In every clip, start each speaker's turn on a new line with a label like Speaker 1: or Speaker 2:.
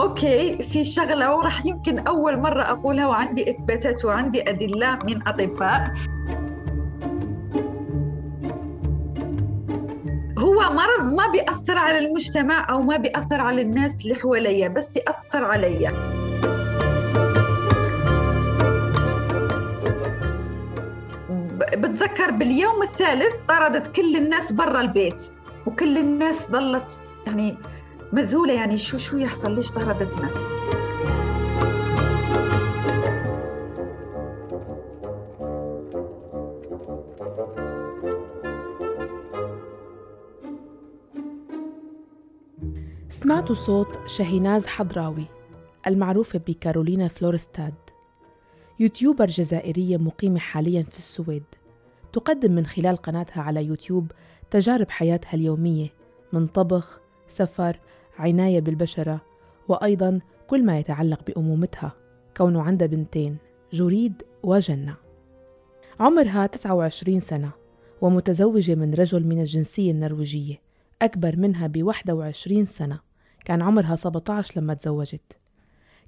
Speaker 1: أوكي في شغلة وراح يمكن أول مرة أقولها وعندي إثباتات وعندي أدلة من أطباء. هو مرض ما بيأثر على المجتمع أو ما بيأثر على الناس اللي حواليا بس يأثر عليا. بتذكر باليوم الثالث طردت كل الناس برا البيت وكل الناس ظلت يعني مذهولة يعني. شو شو يحصل؟ ليش طردتنا
Speaker 2: سمعتوا صوت شاهيناز حضراوي المعروفة بكارولينا فلورستاد يوتيوبر جزائرية مقيمة حاليا في السويد. تقدم من خلال قناتها على يوتيوب تجارب حياتها اليومية من طبخ، سفر، عناية بالبشرة وأيضا كل ما يتعلق بأمومتها كونه عندها بنتين جريد وجنة. عمرها 29 سنة ومتزوجة من رجل من الجنسية النرويجية أكبر منها ب 21 سنة كان عمرها 17 لما تزوجت.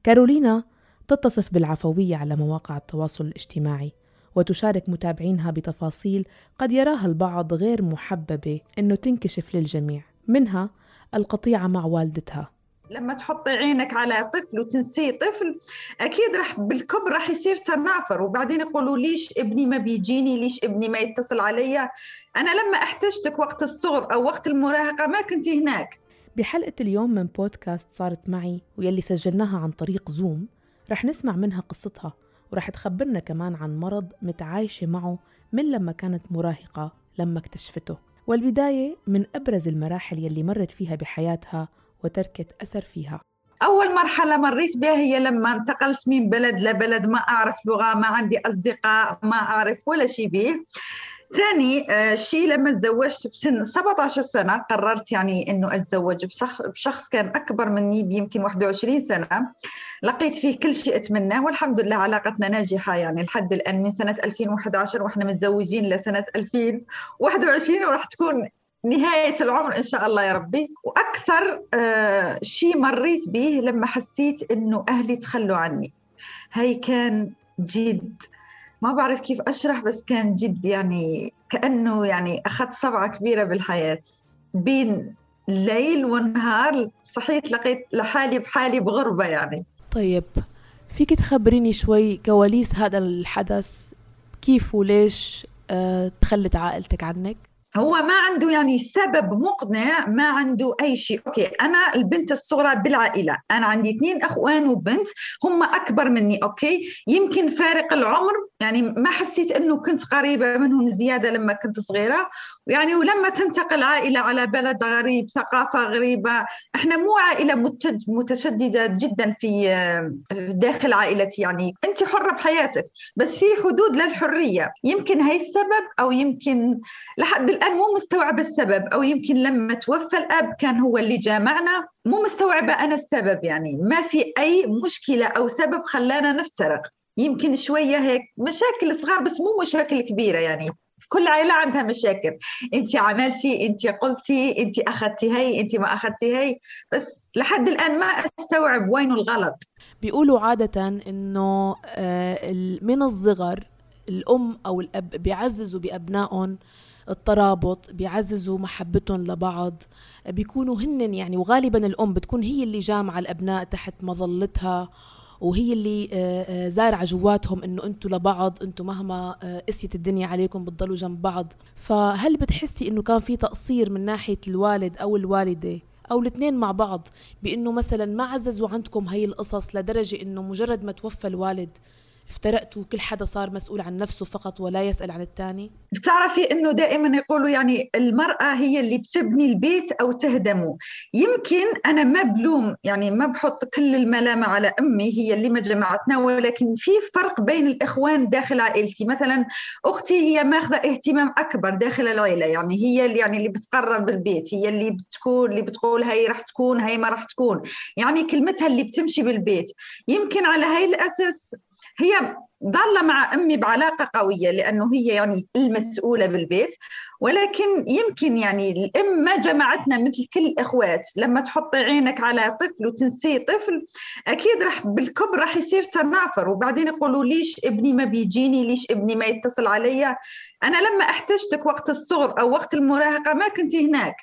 Speaker 2: كارولينا تتصف بالعفوية على مواقع التواصل الاجتماعي وتشارك متابعينها بتفاصيل قد يراها البعض غير محببة أنه تنكشف للجميع. منها القطيعة مع والدتها.
Speaker 1: لما تحطي عينك على طفل وتنسيه طفل أكيد راح بالكبر راح يصير تنافر. وبعدين يقولوا ليش ابني ما بيجيني؟ ليش ابني ما يتصل علي؟ أنا لما أحتجتك وقت الصغر أو وقت المراهقة ما كنت هناك.
Speaker 2: بحلقة اليوم من بودكاست صارت معي واللي سجلناها عن طريق زوم رح نسمع منها قصتها ورح تخبرنا كمان عن مرض متعايشة معه من لما كانت مراهقة لما اكتشفته. والبداية من أبرز المراحل يلي مرت فيها بحياتها وتركت أثر فيها.
Speaker 1: أول مرحلة مريت بها هي لما انتقلت من بلد لبلد ما أعرف لغة ما عندي أصدقاء ما أعرف ولا شيء به ثاني آه، شيء لما تزوجت بسن 17 سنة قررت يعني أنه أتزوج بشخص كان أكبر مني بيمكن 21 سنة. لقيت فيه كل شيء أتمناه والحمد لله علاقتنا ناجحة يعني لحد الآن من سنة 2011 وإحنا متزوجين لسنة 2021 وراح تكون نهاية العمر إن شاء الله يا ربي. وأكثر آه شيء مريت به لما حسيت إنه أهلي تخلوا عني. هاي كان جد ما بعرف كيف أشرح بس كان جد يعني كأنه يعني أخذت صبعة كبيرة بالحياة. بين ليل ونهار صحيت لقيت لحالي بحالي بغربة يعني.
Speaker 2: طيب فيك تخبريني شوي كواليس هذا الحدث؟ كيف وليش أه تخلت عائلتك عنك؟
Speaker 1: هو ما عنده يعني سبب مقنع ما عنده أي شيء. أوكي أنا البنت الصغرى بالعائلة أنا عندي اثنين إخوان وبنت هم أكبر مني. أوكي يمكن فارق العمر يعني ما حسيت إنه كنت قريبة منهم زيادة لما كنت صغيرة. يعني ولما تنتقل عائلة على بلد غريب ثقافة غريبة إحنا مو عائلة متشددة جدا في داخل عائلتي يعني. أنت حرة بحياتك بس في حدود للحرية. يمكن هي السبب أو يمكن لحد الآن مو مستوعبة السبب أو يمكن لما توفى الأب كان هو اللي جامعنا مو مستوعبة أنا السبب يعني. ما في أي مشكلة أو سبب خلانا نفترق. يمكن شوية هيك مشاكل صغار بس مو مشاكل كبيرة يعني. كل عائلة عندها مشاكل. انت عملتي انت قلتي انت أخذتي هي انت ما أخذتي هي. بس لحد الآن ما أستوعب وين الغلط.
Speaker 2: بيقولوا عادة إنه آه، من الصغر الأم أو الأب بيعززوا بأبنائهم الترابط بيعززوا محبتهم لبعض. بيكونوا هن يعني وغالبا الأم بتكون هي اللي جامعة الأبناء تحت مظلتها. وهي اللي آه، آه، زارعة جواتهم إنه أنتم لبعض أنتم مهما آه، قسيت الدنيا عليكم بتضلوا جنب بعض. فهل بتحسي إنه كان في تقصير من ناحية الوالد أو الوالدة أو الاثنين مع بعض؟ بإنه مثلا ما عززوا عندكم هي القصص لدرجة إنه مجرد ما توفى الوالد افترقتوا وكل حدا صار مسؤول عن نفسه فقط ولا يسأل عن الثاني
Speaker 1: بتعرفي إنه دائما يقولوا يعني المرأة هي اللي بتبني البيت أو تهدمه. يمكن أنا ما بلوم يعني ما بحط كل الملامة على أمي هي اللي ما جمعتنا ولكن في فرق بين الإخوان داخل عائلتي. مثلا أختي هي ماخذة اهتمام أكبر داخل العيلة يعني هي اللي يعني اللي بتقرر بالبيت هي اللي بتكون اللي بتقول هي راح تكون هي ما راح تكون. يعني كلمتها اللي بتمشي بالبيت. يمكن على هاي الأساس هي ضالة مع أمي بعلاقة قوية لأنه هي يعني المسؤولة بالبيت ولكن يمكن يعني الأم ما جمعتنا مثل كل الإخوات. لما تحطي عينك على طفل وتنسيه طفل أكيد راح بالكبر راح يصير تنافر. وبعدين يقولوا ليش ابني ما بيجيني؟ ليش ابني ما يتصل علي أنا لما احتجتك وقت الصغر أو وقت المراهقة ما كنت هناك.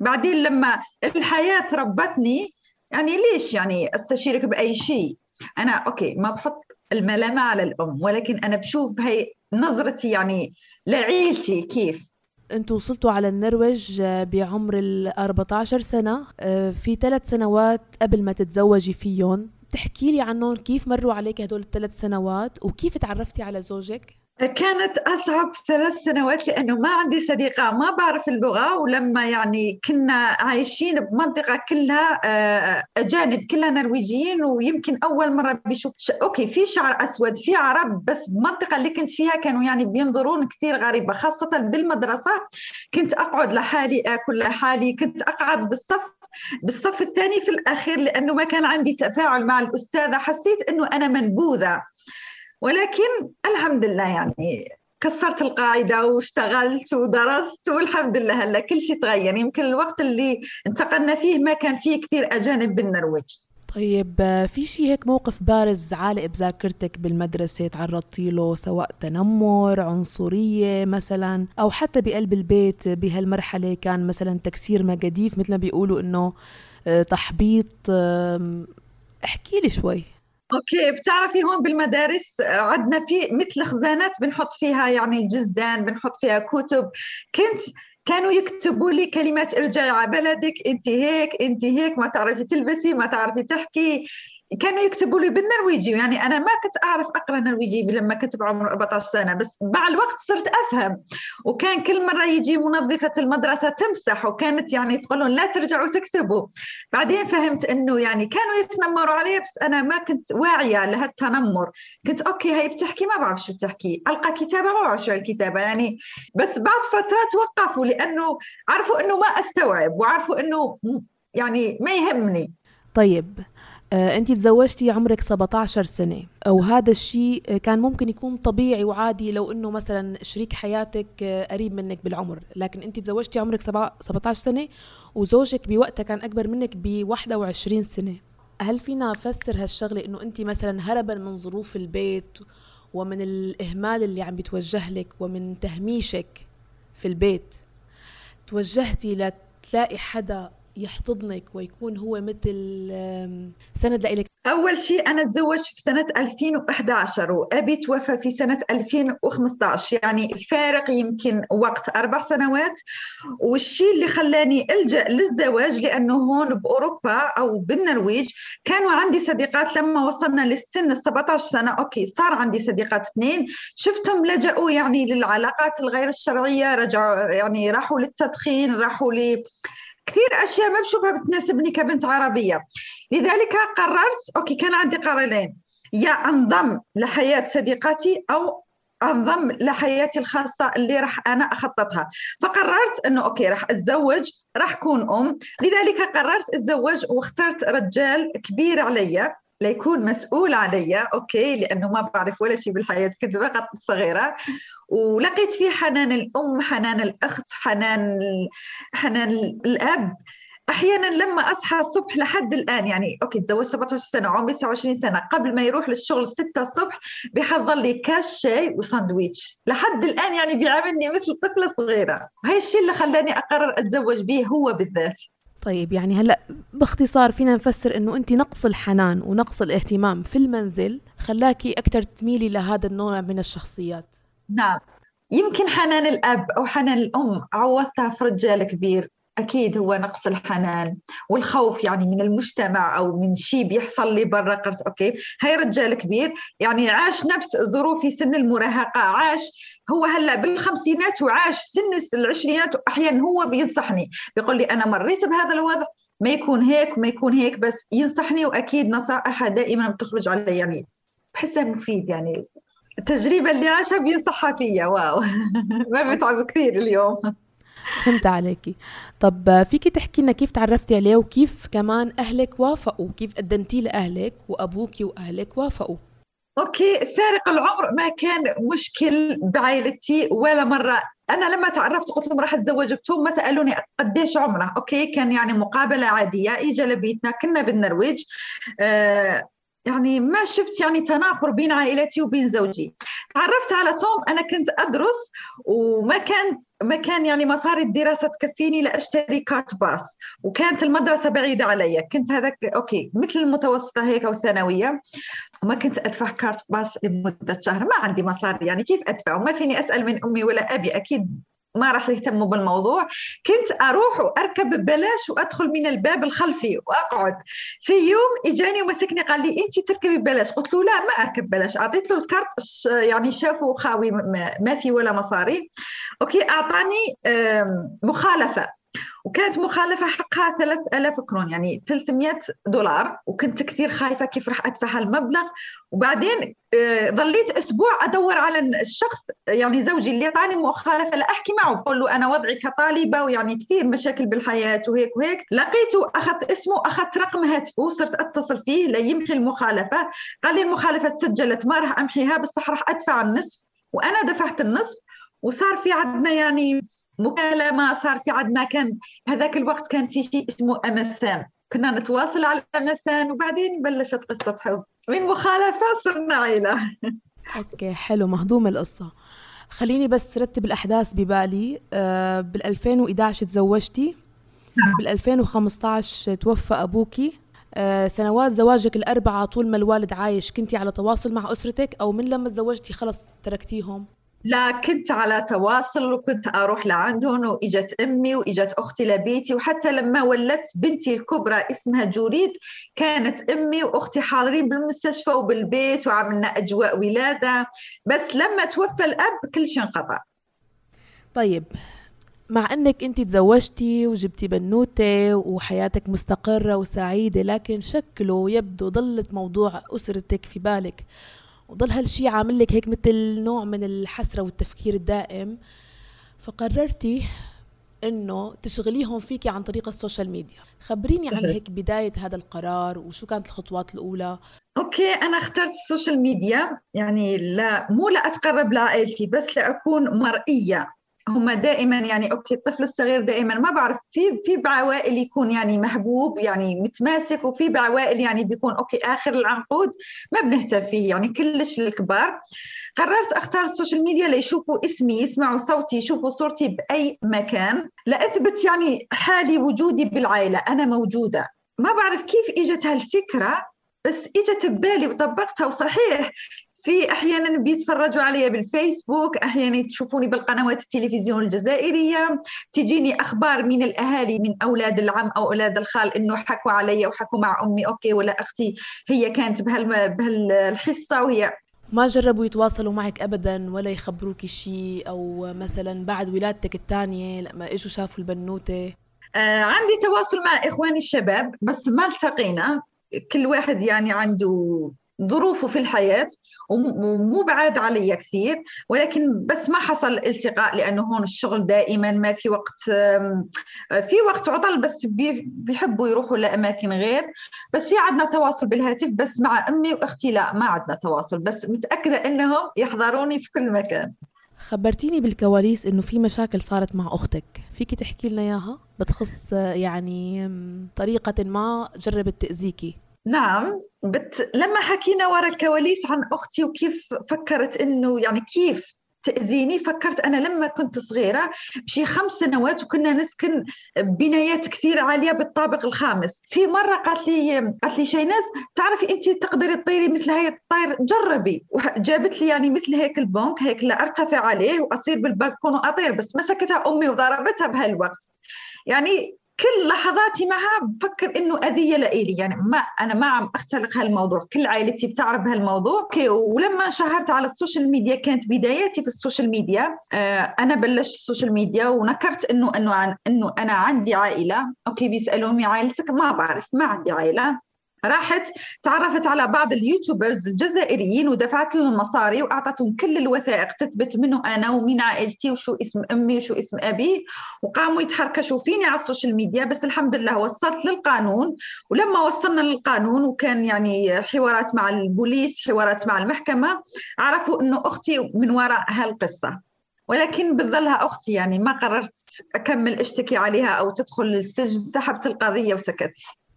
Speaker 1: بعدين لما الحياة ربتني يعني ليش يعني أستشيرك بأي شيء؟ أنا أوكي ما بحط الملامة على الأم ولكن أنا بشوف هي نظرتي يعني لعيلتي كيف.
Speaker 2: أنتوا وصلتوا على النرويج بعمر ال 14 سنة. آه، في ثلاث سنوات قبل ما تتزوجي فيهم. تحكي لي عنهم كيف مروا عليك هدول الثلاث سنوات وكيف تعرفتي على زوجك؟
Speaker 1: كانت أصعب ثلاث سنوات لأنه ما عندي صديقة ما بعرف اللغة ولما يعني كنا عايشين بمنطقة كلها آه، أجانب كلها نرويجيين ويمكن أول مرة بيشوف ش... أوكي في شعر أسود في عرب بس المنطقة اللي كنت فيها كانوا يعني بينظرون كثير غريبة خاصة بالمدرسة. كنت أقعد لحالي أكل لحالي كنت أقعد بالصف بالصف الثاني في الأخير لأنه ما كان عندي تفاعل مع الأستاذة حسيت أنه أنا منبوذة. ولكن الحمد لله يعني كسرت القاعدة واشتغلت ودرست والحمد لله هلا كل شيء تغير. يمكن الوقت اللي انتقلنا فيه ما كان فيه كثير أجانب بالنرويج.
Speaker 2: طيب في شيء هيك موقف بارز عالق بذاكرتك بالمدرسة تعرضتي له سواء تنمر عنصرية مثلا أو حتى بقلب البيت بهالمرحلة كان مثلا تكسير مجاديف مثل ما بيقولوا إنه آه، تحبيط احكي لي شوي.
Speaker 1: أوكي بتعرفي هون بالمدارس عندنا في مثل خزانات بنحط فيها يعني الجزدان بنحط فيها كتب. كنت كانوا يكتبوا لي كلمات ارجعي على بلدك انت هيك انت هيك ما تعرفي تلبسي ما تعرفي تحكي. كانوا يكتبوا لي بالنرويجي. يعني أنا ما كنت أعرف أقرأ نرويجي لما كنت بعمر 14 سنة بس مع الوقت صرت أفهم. وكان كل مرة يجي منظفة المدرسة تمسح وكانت يعني تقول لهم لا ترجعوا تكتبوا. بعدين فهمت إنه يعني كانوا يتنمروا علي بس أنا ما كنت واعية لهالتنمر. كنت أوكي هي بتحكي ما بعرف شو بتحكي. ألقى كتابة ما بعرف شو الكتابة. يعني بس بعد فتره توقفوا لأنه عرفوا إنه ما أستوعب وعرفوا إنه يعني ما يهمني.
Speaker 2: طيب انت تزوجتي عمرك 17 سنة. وهذا الشيء كان ممكن يكون طبيعي وعادي لو إنه مثلا شريك حياتك آه، قريب منك بالعمر. لكن انت تزوجتي عمرك 17 سنة وزوجك بوقتها كان أكبر منك ب 21 سنة. هل فينا نفسر هالشغلة إنه انت مثلا هربا من ظروف البيت ومن الإهمال اللي عم بيتوجه لك ومن تهميشك في البيت توجهتي لتلاقي حدا يحتضنك ويكون هو مثل سند لإلك.
Speaker 1: أول شيء أنا تزوجت في سنة 2011 وأبي توفى في سنة 2015 يعني الفارق يمكن وقت أربع سنوات. والشيء اللي خلاني ألجأ للزواج لأنه هون بأوروبا أو بالنرويج كانوا عندي صديقات لما وصلنا للسن ال 17 سنة. أوكي صار عندي صديقات اثنين. شفتهم لجأوا يعني للعلاقات الغير الشرعية رجعوا يعني راحوا للتدخين راحوا كثير أشياء ما بشوفها بتناسبني كبنت عربية. لذلك قررت أوكي كان عندي قرارين. يا أنضم لحياة صديقاتي أو أنضم لحياتي الخاصة اللي راح أنا أخططها. فقررت إنه okay راح أتزوج راح أكون أم. لذلك قررت أتزوج واخترت رجال كبير علي. ليكون مسؤول علي okay لأنه ما بعرف ولا شيء بالحياة كنت فقط صغيرة. ولقيت فيه حنان الأم حنان الأخت حنان حنان الأب. أحيانا لما أصحى الصبح لحد الآن يعني okay تزوجت 17 سنة وعمري 29 سنة. قبل ما يروح للشغل 6 الصبح بيحضر لي كاس شاي وساندويتش. لحد الآن يعني بيعاملني مثل طفلة صغيرة. هاي الشيء اللي خلاني أقرر أتزوج به هو بالذات.
Speaker 2: طيب يعني هلأ باختصار فينا نفسر إنه انت نقص الحنان ونقص الاهتمام في المنزل خلاكي أكثر تميلي لهذا النوع من الشخصيات.
Speaker 1: نعم. يمكن حنان الأب أو حنان الأم عوضتها في رجال كبير. أكيد هو نقص الحنان والخوف يعني من المجتمع أو من شيء بيحصل لي برا قلت okay؟ هاي رجال كبير يعني عاش نفس ظروفي سن المراهقة عاش هو هلأ بالخمسينات وعاش سن العشرينات واحيانا هو بينصحني بيقول لي أنا مريت بهذا الوضع ما يكون هيك وما يكون هيك بس ينصحني وأكيد نصائحها دائما بتخرج علي يعني بحسها مفيد يعني. التجربة اللي عاشها بينصحها فيا واو. ما بتعب كثير اليوم.
Speaker 2: فهمت عليكي. طب فيكي تحكي لنا كيف تعرفتي عليه وكيف كمان أهلك وافقوا؟ كيف قدمتيه لأهلك وأبوكي وأهلك وافقوا؟
Speaker 1: okay فارق العمر ما كان مشكل بعائلتي ولا مرة. أنا لما تعرفت قلت لهم راح اتزوج بتوم ما سألوني قديش عمره okay كان يعني مقابلة عادية اجى لبيتنا كنا بالنرويج. آه يعني ما شفت يعني تنافر بين عائلتي وبين زوجي. تعرفت على توم أنا كنت أدرس وما كانت ما كان يعني مصاري الدراسة تكفيني لأشتري كارت باس وكانت المدرسة بعيدة علي. كنت هذاك okay مثل المتوسطة هيك أو الثانويه وما كنت أدفع كارت باس لمدة شهر. ما عندي مصاري يعني كيف أدفع؟ وما فيني أسأل من أمي ولا أبي أكيد ما راح يهتموا بالموضوع. كنت أروح وأركب ببلاش وأدخل من الباب الخلفي وأقعد. في يوم إجاني ومسكني قال لي انت تركبي ببلاش. قلت له لا ما أركب ببلاش. أعطيت له الكارت يعني شافوا خاوي ما في ولا مصاري. okay أعطاني مخالفة. وكانت مخالفة حقها 3000 كرون يعني 300 دولار وكنت كثير خايفة كيف راح أدفع هالمبلغ. وبعدين آه، ظليت أسبوع أدور على الشخص يعني زوجي اللي أعطاني مخالفة لأحكي معه. بقول له أنا وضعي كطالبة ويعني كثير مشاكل بالحياة وهيك وهيك. لقيته أخذت اسمه أخذت رقم هاتفه صرت أتصل فيه ليمحي المخالفة. قال لي المخالفة تسجلت ما راح أمحيها بس راح أدفع النصف. وأنا دفعت النصف وصار في عندنا يعني مكالمة صار في عندنا كان هذاك الوقت كان في شيء اسمه أمسان. كنا نتواصل على أمسان وبعدين بلشت قصة حب. من مخالفة صرنا عيلة.
Speaker 2: أوكي حلو مهضوم القصة. خليني بس رتب الأحداث ببالي. آه بال 2011 تزوجتي. بال 2015 توفى أبوكي. آه سنوات زواجك الأربعة طول ما الوالد عايش كنتي على تواصل مع أسرتك أو من لما تزوجتي خلص تركتيهم؟
Speaker 1: لا كنت على تواصل وكنت أروح لعندهم وإجت أمي وإجت أختي لبيتي وحتى لما ولدت بنتي الكبرى اسمها جوريد كانت أمي وأختي حاضرين بالمستشفى وبالبيت وعملنا أجواء ولادة. بس لما توفى الأب كل شيء انقطع.
Speaker 2: طيب مع إنك انت تزوجتي وجبتي بنوتة وحياتك مستقرة وسعيدة لكن شكله يبدو ضلت موضوع أسرتك في بالك. وضل هالشي عامل لك هيك مثل نوع من الحسرة والتفكير الدائم. فقررتي إنه تشغليهم فيكي عن طريق ال social media. خبريني عن هيك بداية هذا القرار وشو كانت الخطوات الأولى.
Speaker 1: okay أنا اخترت ال social media يعني لا مو لأتقرب لعائلتي بس لأكون مرئية. هم دائما يعني okay الطفل الصغير دائما ما بعرف في في بعوائل يكون يعني محبوب يعني متماسك وفي بعوائل يعني بيكون okay آخر العنقود ما بنهتم فيه يعني كلش للكبار قررت أختار ال social media ليشوفوا اسمي يسمعوا صوتي يشوفوا صورتي بأي مكان. لاثبت يعني حالي وجودي بالعائلة أنا موجودة. ما بعرف كيف إجت هالفكرة بس إجت ببالي وطبقتها وصحيح في أحيانا بيتفرجوا علي بالفيسبوك أحيانا يشوفوني بالقنوات التلفزيون الجزائرية. تجيني أخبار من الأهالي من أولاد العم أو أولاد الخال إنه حكوا علي وحكوا مع أمي okay ولا أختي هي كانت بهال بهالحصة وهي
Speaker 2: ما جربوا يتواصلوا معك ابدا ولا يخبروك شيء أو مثلا بعد ولادتك الثانية لما إجوا شافوا البنوتة؟
Speaker 1: آه عندي تواصل مع إخواني الشباب بس ما التقينا. كل واحد يعني عنده ظروفه في الحياة ومو بعاد علي كثير ولكن بس ما حصل التقاء لأنه هون الشغل دائما ما في وقت في وقت عطل بس بيحبوا يروحوا لأماكن غير. بس في عندنا تواصل بالهاتف بس مع أمي وأختي لا ما عندنا تواصل بس متأكدة أنهم يحضروني في كل مكان.
Speaker 2: خبرتيني بالكواليس إنه في مشاكل صارت مع أختك. فيك تحكي لنا إياها؟ بتخص يعني طريقة ما جربت تأذيكي؟
Speaker 1: نعم بت... لما حكينا ورا الكواليس عن أختي وكيف فكرت إنه يعني كيف تأذيني فكرت أنا لما كنت صغيرة بشي خمس سنوات وكنا نسكن بنايات كثير عالية بالطابق الخامس. في مرة قالت لي قالت لي شيناز تعرفي أنت تقدري تطيري مثل هاي الطير جربي. وجابت لي يعني مثل هيك البنك هيك لأرتفع عليه وأصير بالبلكون وأطير بس مسكتها أمي وضربتها بهالوقت. يعني كل لحظاتي معها بفكر إنه أذية لإلي. يعني ما أنا ما عم أختلق هالموضوع. كل عائلتي بتعرف بهالموضوع okay ولما شهرت على ال social media كانت بداياتي في ال social media. آه أنا بلشت ال social media ونكرت انه إنه عن إنه أنا عندي عائلة. okay بيسألوني عائلتك؟ ما بعرف ما عندي عائلة. راحت تعرفت على بعض ال YouTubers الجزائريين ودفعت لهم المصاري وأعطتهم كل الوثائق تثبت مين أنا ومين عائلتي وشو اسم أمي وشو اسم أبي وقاموا يتحركشوا فيني على ال social media بس الحمد لله وصلت للقانون. ولما وصلنا للقانون وكان يعني حوارات مع البوليس حوارات مع المحكمة عرفوا إنه أختي من وراء هالقصه ولكن بتظلها أختي يعني ما قررت أكمل اشتكي عليها أو تدخل السجن سحبت القضية وسكت.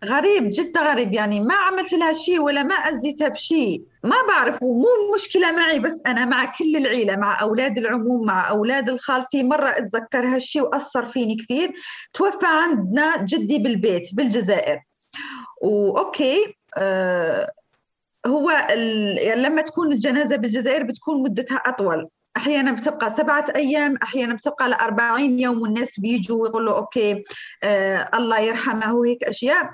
Speaker 1: غريب جدا غريب. يعني ما عملت لها شيء ولا ما أذيتها بشيء. ما بعرف ومو المشكلة معي بس أنا مع كل العيلة مع أولاد العموم مع أولاد الخال في مرة أتذكر هالشيء وأثر فيني كثير. توفى عندنا جدي بالبيت بالجزائر. و okay آه هو يعني لما تكون الجنازة بالجزائر بتكون مدتها أطول. أحيانا بتبقى سبعة أيام أحيانا بتبقى ل 40 يوم والناس بيجوا ويقولوا okay آه الله يرحمه وهيك أشياء.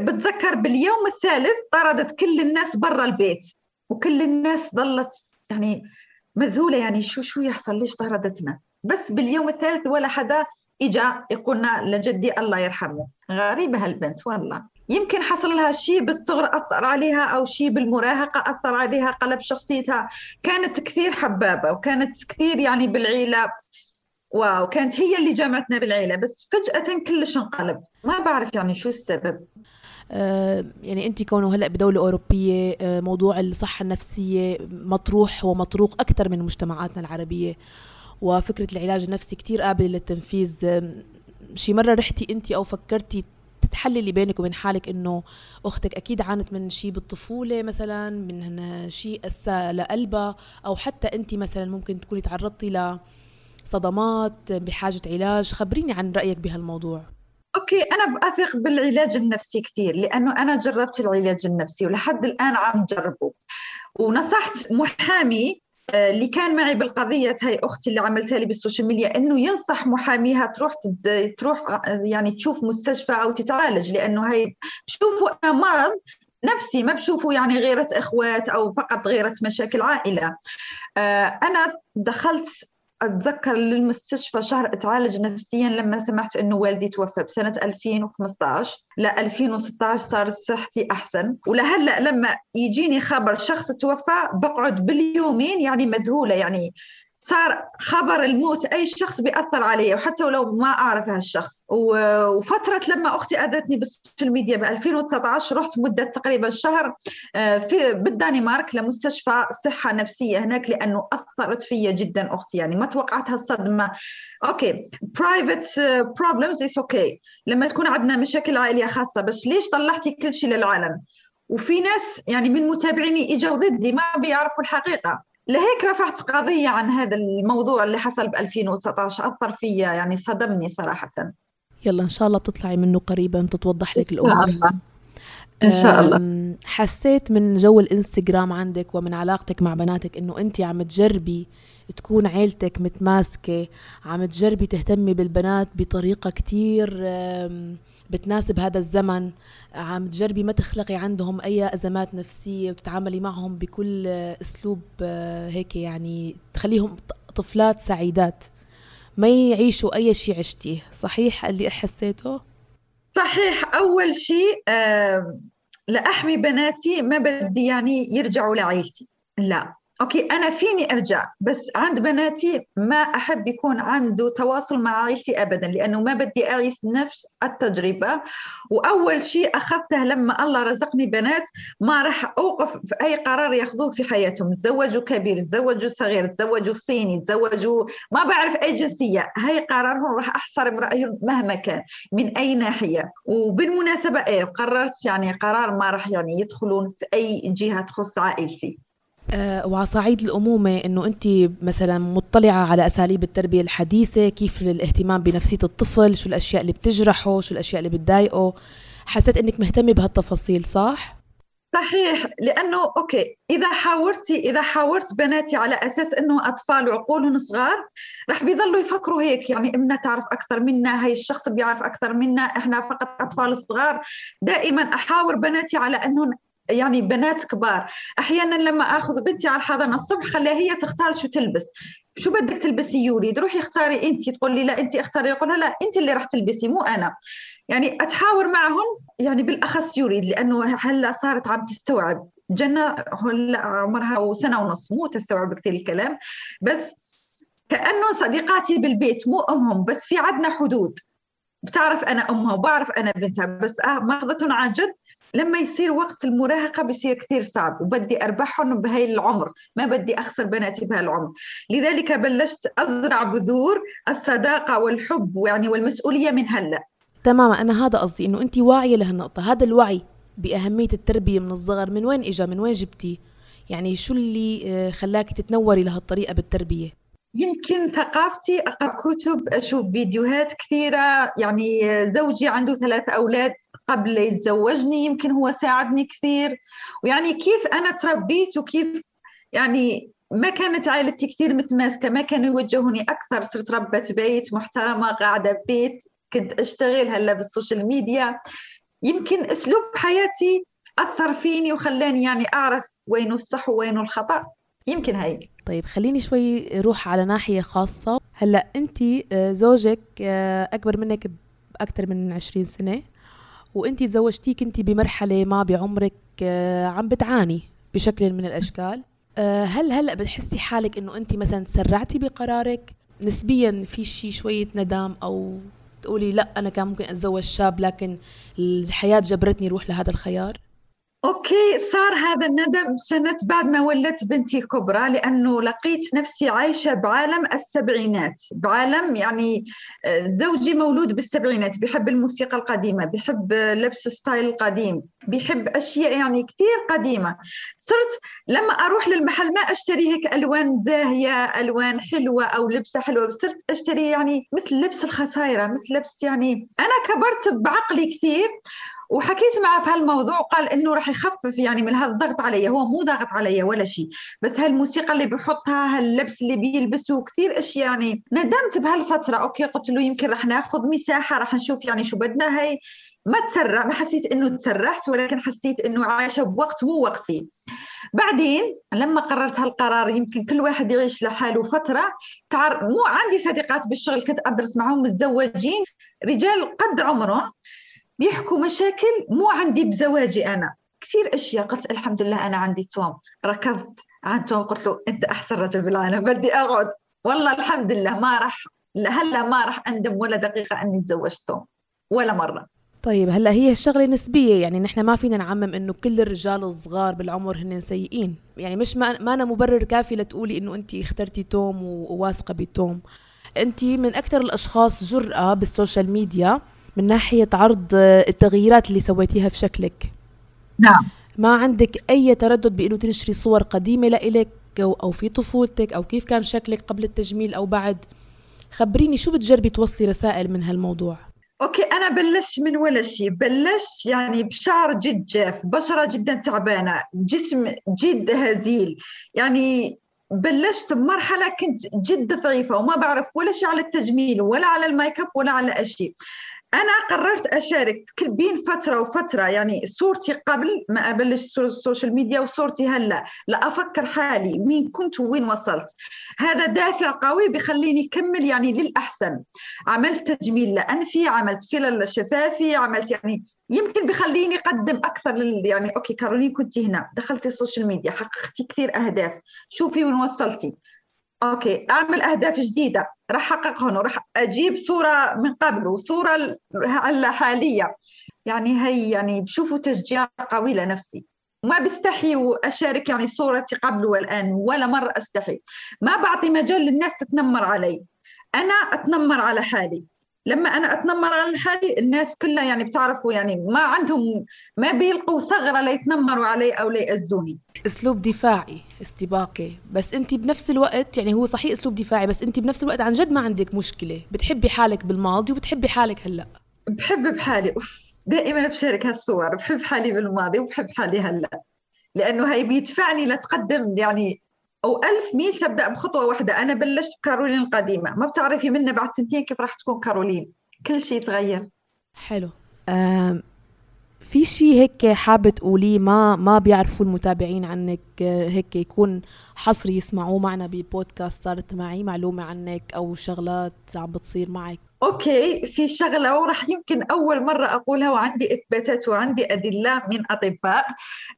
Speaker 1: بتذكر باليوم الثالث طردت كل الناس برا البيت وكل الناس ظلت يعني مذهولة يعني شو شو يحصل؟ ليش طردتنا؟ بس باليوم الثالث ولا حدا إجا يقولنا لجدي الله يرحمه. غريبة هالبنت والله. يمكن حصل لها شيء بالصغر أثر عليها أو شيء بالمراهقة أثر عليها قلب شخصيتها. كانت كثير حبابة وكانت كثير يعني بالعيلة. واو كانت هي اللي جمعتنا بالعيلة. بس فجأة كلش انقلب. ما بعرف يعني شو السبب.
Speaker 2: آه يعني أنت كونه هلأ بدولة أوروبية آه موضوع الصحة النفسية مطروح ومطروق أكثر من مجتمعاتنا العربية. وفكرة العلاج النفسي كثير قابلة للتنفيذ. شي مرة رحتي أنت أو فكرتي تحللي بينك وبين حالك إنه أختك أكيد عانت من شيء بالطفولة مثلا من شيء اسى لقلبها أو حتى أنت مثلا ممكن تكوني تعرضتي لصدمات بحاجة علاج. خبريني عن رأيك بهالموضوع.
Speaker 1: okay أنا بأثق بالعلاج النفسي كثير لأنه أنا جربت العلاج النفسي ولحد الآن عم جربه. ونصحت محامي اللي كان معي بالقضية هاي أختي اللي عملتها لي بال social media إنه ينصح محاميها تروح تد... تروح يعني تشوف مستشفى أو تتعالج لأنه هاي بشوفوا مرض نفسي ما بشوفوا يعني غيرة إخوات أو فقط غيرة مشاكل عائلة. آه، أنا دخلت أتذكر للمستشفى شهر أتعالج نفسيا لما سمعت إنه والدي توفى بسنة 2015 ل 2016 صارت صحتي أحسن. ولهلأ لما يجيني خبر شخص توفى بقعد باليومين يعني مذهولة. يعني صار خبر الموت أي شخص بيأثر علي وحتى ولو ما أعرف هالشخص. وفترة لما أختي أذتني بالسوشيال ميديا ب 2019 رحت مدة تقريبا شهر آه، في بالدنمارك لمستشفى صحة نفسية هناك لأنه أثرت فيا جدا أختي. يعني ما توقعت هالصدمة. okay private problems is okay لما تكون عندنا مشاكل عائلية خاصة بس ليش طلعتي كل شيء للعالم؟ وفي ناس يعني من متابعيني إجوا ضدي ما بيعرفوا الحقيقة. لهيك رفعت قضية عن هذا الموضوع اللي حصل ب 2019 أثر فيا يعني صدمني صراحة.
Speaker 2: يلا إن شاء الله بتطلعي منه قريبا بتتوضح لك الأمور
Speaker 1: إن شاء الله. إن شاء الله.
Speaker 2: حسيت من جو الإنستغرام عندك ومن علاقتك مع بناتك إنه أنت عم تجربي تكون عيلتك متماسكة عم تجربي تهتمي بالبنات بطريقة كتير بتناسب هذا الزمن عم تجربي ما تخلقي عندهم أي أزمات نفسية وتتعاملي معهم بكل أسلوب آه، هيك يعني تخليهم طفلات سعيدات. ما يعيشوا أي شيء عشتيه صحيح اللي حسيته؟
Speaker 1: صحيح أول شيء آه لأحمي بناتي ما بدي يعني يرجعوا لعيلتي لا. أوكي أنا فيني أرجع بس عند بناتي ما أحب يكون عنده تواصل مع عائلتي ابدا لأنه ما بدي أعيش نفس التجربة. وأول شيء أخذته لما الله رزقني بنات ما راح أوقف في أي قرار ياخذوه في حياتهم. تزوجوا كبير تزوجوا صغير تزوجوا صيني تزوجوا ما بعرف أي جنسية. هاي قرارهم راح أحترم رأيهم مهما كان. من أي ناحية؟ وبالمناسبة إيه قررت يعني قرار ما راح يعني يدخلون في أي جهة تخص عائلتي.
Speaker 2: أه وعلى صعيد الأمومة أنه أنت مثلا مطلعة على أساليب التربية الحديثة كيف الاهتمام بنفسية الطفل شو الأشياء اللي بتجرحه شو الأشياء اللي بتضايقه. حسيت أنك مهتمة بهالتفاصيل صح؟
Speaker 1: صحيح لأنه أوكي إذا حاورتي إذا حاورت بناتي على أساس إنه أطفال وعقولهم صغار رح بيضلوا يفكروا هيك. يعني إمنا تعرف أكثر منا هاي الشخص بيعرف أكثر منا إحنا فقط أطفال صغار. دائما أحاور بناتي على انه يعني بنات كبار. أحيانا لما أخذ بنتي على الحضانة الصبح خليها هي تختار شو تلبس. شو بدك تلبسي يوريد روحي اختاري انت تقول لي لا انت اختاري. يقول لا انت اللي راح تلبسي مو أنا. يعني أتحاور معهم يعني بالأخص يوريد لأنه هلا صارت عم تستوعب. جنة هلا عمرها سنة ونص مو تستوعب كثير الكلام. بس كأنه صديقاتي بالبيت مو أمهم بس في عندنا حدود. بتعرف أنا أمها وبعرف أنا بنتها بس آه ماخذتهم عن جد لما يصير وقت المراهقة بيصير كثير صعب وبدي أربحهم بهاي العمر ما بدي أخسر بناتي بهاي العمر. لذلك بلشت أزرع بذور الصداقة والحب يعني والمسؤولية من هلأ.
Speaker 2: تماما أنا هذا قصدي إنه أنت واعية لهالنقطة. هذا الوعي بأهمية التربية من الصغر من وين إجا؟ من وين جبتيه؟ يعني شو اللي آه، خلاك تتنوري لهالطريقة بالتربية؟
Speaker 1: يمكن ثقافتي أقرأ كتب أشوف فيديوهات كثيرة. يعني زوجي عنده ثلاث أولاد قبل يتزوجني يمكن هو ساعدني كثير. ويعني كيف أنا تربيت وكيف يعني ما كانت عائلتي كثير متماسكة ما كانوا يوجهوني أكثر. صرت ربة بيت محترمة قاعدة ببيت كنت أشتغل هلأ بال social media. يمكن أسلوب حياتي أثر فيني وخلاني يعني أعرف وينه الصح وينه الخطأ. يمكن هيك
Speaker 2: طيب خليني شوي روح على ناحية خاصة. هلأ أنت آه، زوجك آه، أكبر منك بأكثر من 20 سنة وأنت تزوجتي كنتي بمرحلة ما بعمرك آه، عم بتعاني بشكل من الأشكال. هل هلأ بتحسي حالك إنه أنت مثلا تسرعتي بقرارك؟ نسبيا في شيء شوية ندم أو تقولي لأ أنا كان ممكن أتزوج شاب لكن الحياة جبرتني روح لهذا الخيار؟
Speaker 1: okay صار هذا الندم سنة بعد ما ولدت بنتي الكبرى لأنه لقيت نفسي عايشة بعالم السبعينات. بعالم يعني آه، زوجي مولود بالسبعينات بيحب الموسيقى القديمة بيحب لبس style القديم بيحب أشياء يعني كثير قديمة. صرت لما أروح للمحل ما أشتري هيك ألوان زاهية ألوان حلوة أو لبسة حلوة بس صرت أشتري يعني مثل لبس الختيارة مثل لبس يعني أنا كبرت بعقلي كثير وحكيت معه في هالموضوع وقال إنه راح يخفف يعني من هذا الضغط علي. هو مو ضاغط علي ولا شيء بس هالموسيقى اللي بيحطها هاللبس اللي بيلبسه كثير اشياء يعني ندمت بهالفترة. أوكي قلت له يمكن راح ناخذ مساحة راح نشوف يعني شو بدنا. هي ما تسرع ما حسيت إنه تسرحت ولكن حسيت إنه عايشة بوقت مو وقتي. بعدين لما قررت هالقرار يمكن كل واحد يعيش لحاله فترة تعر... مو عندي صديقات بالشغل كنت أدرس معهم متزوجين رجال قد عمرهم. بيحكوا مشاكل مو عندي بزواجي أنا. كثير أشياء قلت الحمد لله أنا عندي توم. ركضت عن توم قلت له أنت أحسن رجل بالعالم بدي أقعد. والله الحمد لله ما راح هلا ما راح أندم ولا دقيقة أني تزوجت توم ولا مرة.
Speaker 2: طيب هلا هي الشغله نسبية يعني نحن ما فينا نعمم إنه كل الرجال الصغار بالعمر هن سيئين. يعني مش ما, ما أنا مبرر كافي لتقولي إنه انت اخترتي توم وواثقة بتوم. انت من أكثر الأشخاص جرأة بال social media. من ناحية عرض التغييرات اللي سويتيها في شكلك.
Speaker 1: نعم.
Speaker 2: ما عندك أي تردد بأنه تنشري صور قديمة لإلك أو في طفولتك أو كيف كان شكلك قبل التجميل أو بعد؟ خبريني شو بتجربي توصلي رسائل من هالموضوع؟
Speaker 1: okay أنا بلش من ولا شيء بلش يعني بشعر جد جاف بشرة جدا تعبانة جسم جد هزيل. يعني بلشت بمرحلة كنت جد ضعيفة وما بعرف ولا شيء على التجميل ولا على الميك أب ولا على شيء أنا قررت أشارك بين فترة وفترة يعني صورتي قبل ما أبلش ال social media وصورتي هلا. لافكر حالي وين كنت وين وصلت. هذا دافع قوي بخليني أكمل يعني للأحسن. عملت تجميل لأنفي عملت filler لشفافي عملت يعني يمكن بخليني أقدم أكثر لل يعني okay كارولين كنت هنا. دخلتي ال social media حققتي كثير أهداف. شوفي وين وصلتي. أوكي أعمل أهداف جديدة. راح احققهم وراح أجيب صورة من قبل وصورة حالية. يعني هي يعني بشوفوا تشجيع قوي لنفسي. ما بستحي وأشارك يعني صورتي قبل والآن ولا مرة أستحي. ما بعطي مجال للناس تتنمر علي. أنا أتنمر على حالي. لما أنا أتنمر على حالي الناس كلها يعني بتعرفوا يعني ما عندهم ما بيلقوا ثغرة ليتنمروا علي أو ليأذوني.
Speaker 2: أسلوب دفاعي استباقي بس أنت بنفس الوقت يعني هو صحيح أسلوب دفاعي بس أنت بنفس الوقت عن جد ما عندك مشكلة. بتحبي حالك بالماضي وبتحبي حالك هلأ.
Speaker 1: بحب بحالي أوف دائما بشارك هالصور. بحب حالي بالماضي وبحب حالي هلأ. لأنه هي بيدفعني لتقدم يعني أو ألف ميل تبدأ بخطوة واحدة. أنا بلشت بكارولين القديمة. ما بتعرفي منا بعد سنتين كيف راح تكون كارولين. كل شيء يتغير.
Speaker 2: حلو. في شيء هيك حابة تقوليه؟ ما ما بيعرفوا المتابعين عنك هيك يكون حصري يسمعوه معنا ببودكاست صارت معي معلومة عنك أو شغلات عم بتصير معك.
Speaker 1: okay في شغلة وراح يمكن أول مرة أقولها وعندي إثباتات وعندي أدلة من أطباء.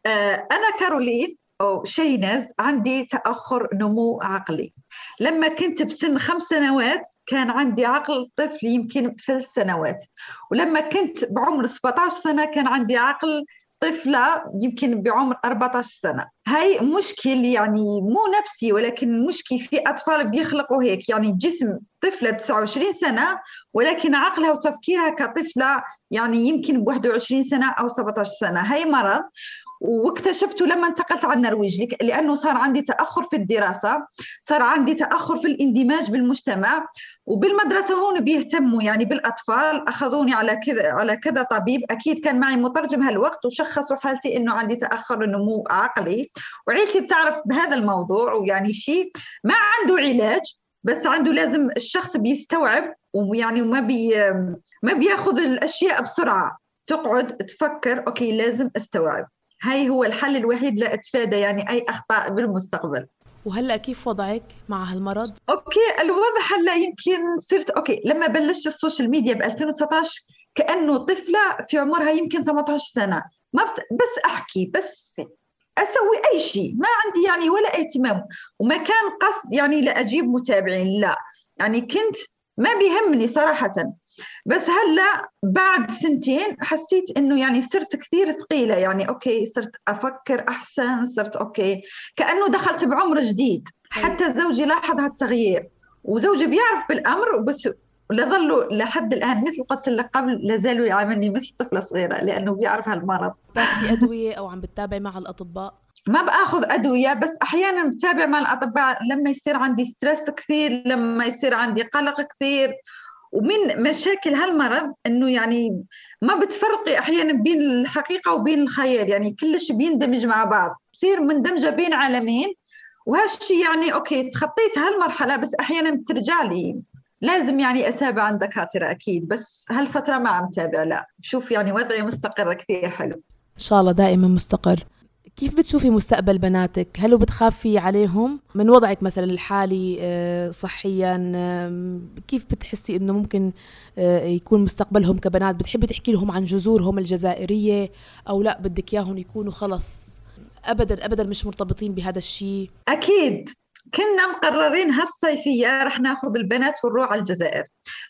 Speaker 1: آه، أنا كارولين أو شيناز عندي تأخر نمو عقلي. لما كنت بسن خمس سنوات كان عندي عقل طفل يمكن ثلاث سنوات. ولما كنت بعمر 17 سنة كان عندي عقل طفلة يمكن بعمر 14 سنة. هاي مشكل يعني مو نفسي ولكن مشكل في أطفال بيخلقوا هيك. يعني جسم طفلة ب 29 سنة ولكن عقلها وتفكيرها كطفلة يعني يمكن ب 21 سنة أو 17 سنة. هاي مرض واكتشفته لما انتقلت على النرويج لأنه صار عندي تأخر في الدراسة صار عندي تأخر في الاندماج بالمجتمع وبالمدرسة هون بيهتموا يعني بالأطفال أخذوني على كذا على كذا طبيب أكيد كان معي مترجم هالوقت وشخصوا حالتي إنه عندي تأخر نمو عقلي وعيلتي بتعرف بهذا الموضوع ويعني شيء ما عنده علاج بس عنده لازم الشخص بيستوعب ويعني ما بي ما بياخذ الأشياء بسرعة تقعد تفكر okay لازم أستوعب. هاي هو الحل الوحيد لاتفادى يعني أي أخطاء بالمستقبل.
Speaker 2: وهلأ كيف وضعك مع هالمرض؟
Speaker 1: okay الوضع هلأ يمكن صرت okay لما بلشت ال social media ب 2019 كأنه طفلة في عمرها يمكن 18 سنة. ما بت... بس أحكي بس أسوي أي شيء ما عندي يعني ولا اهتمام. وما كان قصد يعني لأجيب متابعين لا. يعني كنت ما بيهمني صراحة. بس هلأ بعد سنتين حسيت إنه يعني صرت كثير ثقيلة. يعني okay صرت أفكر أحسن صرت okay. كأنه دخلت بعمر جديد. حتى زوجي لاحظ هالتغيير. وزوجي بيعرف بالأمر بس لظلوا لحد الآن مثل قلت لك قبل لازالوا يعاملني مثل طفلة صغيرة لأنه بيعرف هالمرض.
Speaker 2: بتاخذي أدوية أو عم بتتابعي مع الأطباء؟
Speaker 1: ما بآخذ أدوية بس أحيانا بتابع مع الأطباء لما يصير عندي ستريس كثير لما يصير عندي قلق كثير. ومن مشاكل هالمرض إنه يعني ما بتفرقي أحيانا بين الحقيقة وبين الخيال. يعني كلش بيندمج مع بعض تصير مندمجة بين عالمين. وهالشيء يعني أوكي تخطيت هالمرحلة بس أحيانا بترجع لي. لازم يعني أتابع عند دكاترة أكيد بس هالفترة ما عم تابع لا. شوف يعني وضعي مستقر كثير حلو.
Speaker 2: إن شاء الله دائما مستقر. كيف بتشوفي مستقبل بناتك؟ هل بتخافي عليهم من وضعك مثلا الحالي آه، صحيا كيف بتحسي إنه ممكن آه، يكون مستقبلهم كبنات؟ بتحبي تحكي لهم عن جذورهم الجزائرية أو لا بدك إياهم يكونوا خلص ابدا ابدا مش مرتبطين بهذا الشيء؟
Speaker 1: أكيد كنا مقررين هالصيفية رح ناخذ البنات ونروح على الجزائر.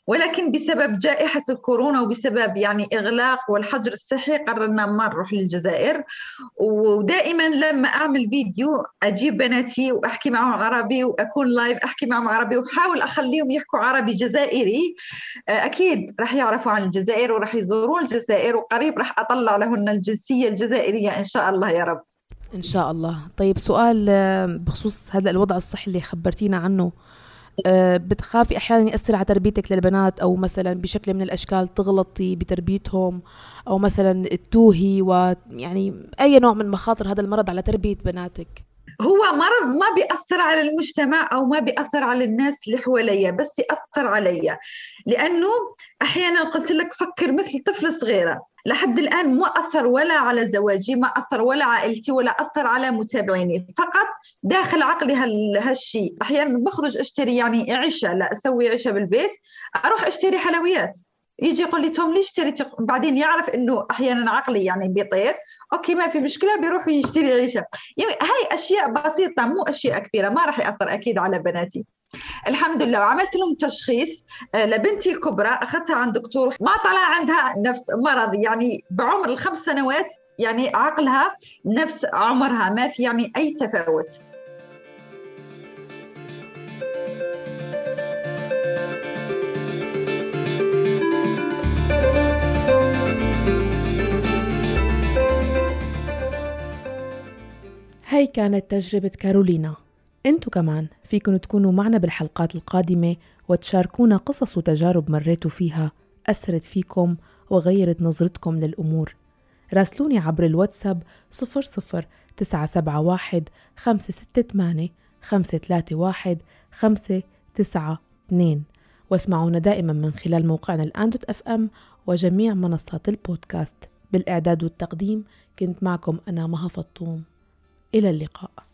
Speaker 1: ولكن بسبب جائحة الكورونا وبسبب يعني إغلاق والحجر الصحي قررنا ما نروح للجزائر. ودائما لما أعمل فيديو أجيب بناتي وأحكي معهم عربي وأكون لايف أحكي معهم عربي وحاول أخليهم يحكوا عربي جزائري. أكيد رح يعرفوا عن الجزائر ورح يزوروا الجزائر وقريب رح أطلع لهن الجنسية الجزائرية إن شاء الله يا رب.
Speaker 2: إن شاء الله. طيب سؤال آه، بخصوص هذا الوضع الصحي اللي خبرتينا عنه آه، بتخافي أحيانا يأثر على تربيتك للبنات أو مثلا بشكل من الأشكال تغلطي بتربيتهم أو مثلا تتوهي ويعني أي نوع من مخاطر هذا المرض على تربية بناتك؟
Speaker 1: هو مرض ما بيأثر على المجتمع أو ما بيأثر على الناس اللي حواليا بس يأثر علي لأنه أحيانا قلت لك فكر مثل طفلة صغيرة. لحد الآن ما أثر ولا على زواجي ما أثر ولا عائلتي ولا أثر على متابعيني. فقط داخل عقلي هالشيء أحيانا بخرج أشتري يعني عشاء لا أسوي عشاء بالبيت أروح أشتري حلويات. يجي يقول لي توم ليش اشتريت بعدين يعرف إنه أحيانا عقلي يعني بيطير. أوكي ما في مشكلة بيروح يشتري عيشة. يعني هاي أشياء بسيطة مو أشياء كبيرة ما راح يأثر أكيد على بناتي. الحمد لله. وعملت لهم تشخيص آه، لبنتي الكبرى أخذتها عند دكتور. ما طلع عندها نفس مرض يعني بعمر الخمس سنوات يعني عقلها نفس عمرها ما في يعني أي تفاوت.
Speaker 2: هاي كانت تجربة كارولينا. انتو كمان فيكن تكونوا معنا بالحلقات القادمة وتشاركونا قصص وتجارب مريتوا فيها أثرت فيكم وغيرت نظرتكم للأمور. راسلوني عبر الواتساب 00 971 568 531 592 واسمعونا دائما من خلال موقعنا الآن دوت أف أم وجميع منصات البودكاست. بالإعداد والتقديم كنت معكم أنا مها فطوم. إلى اللقاء.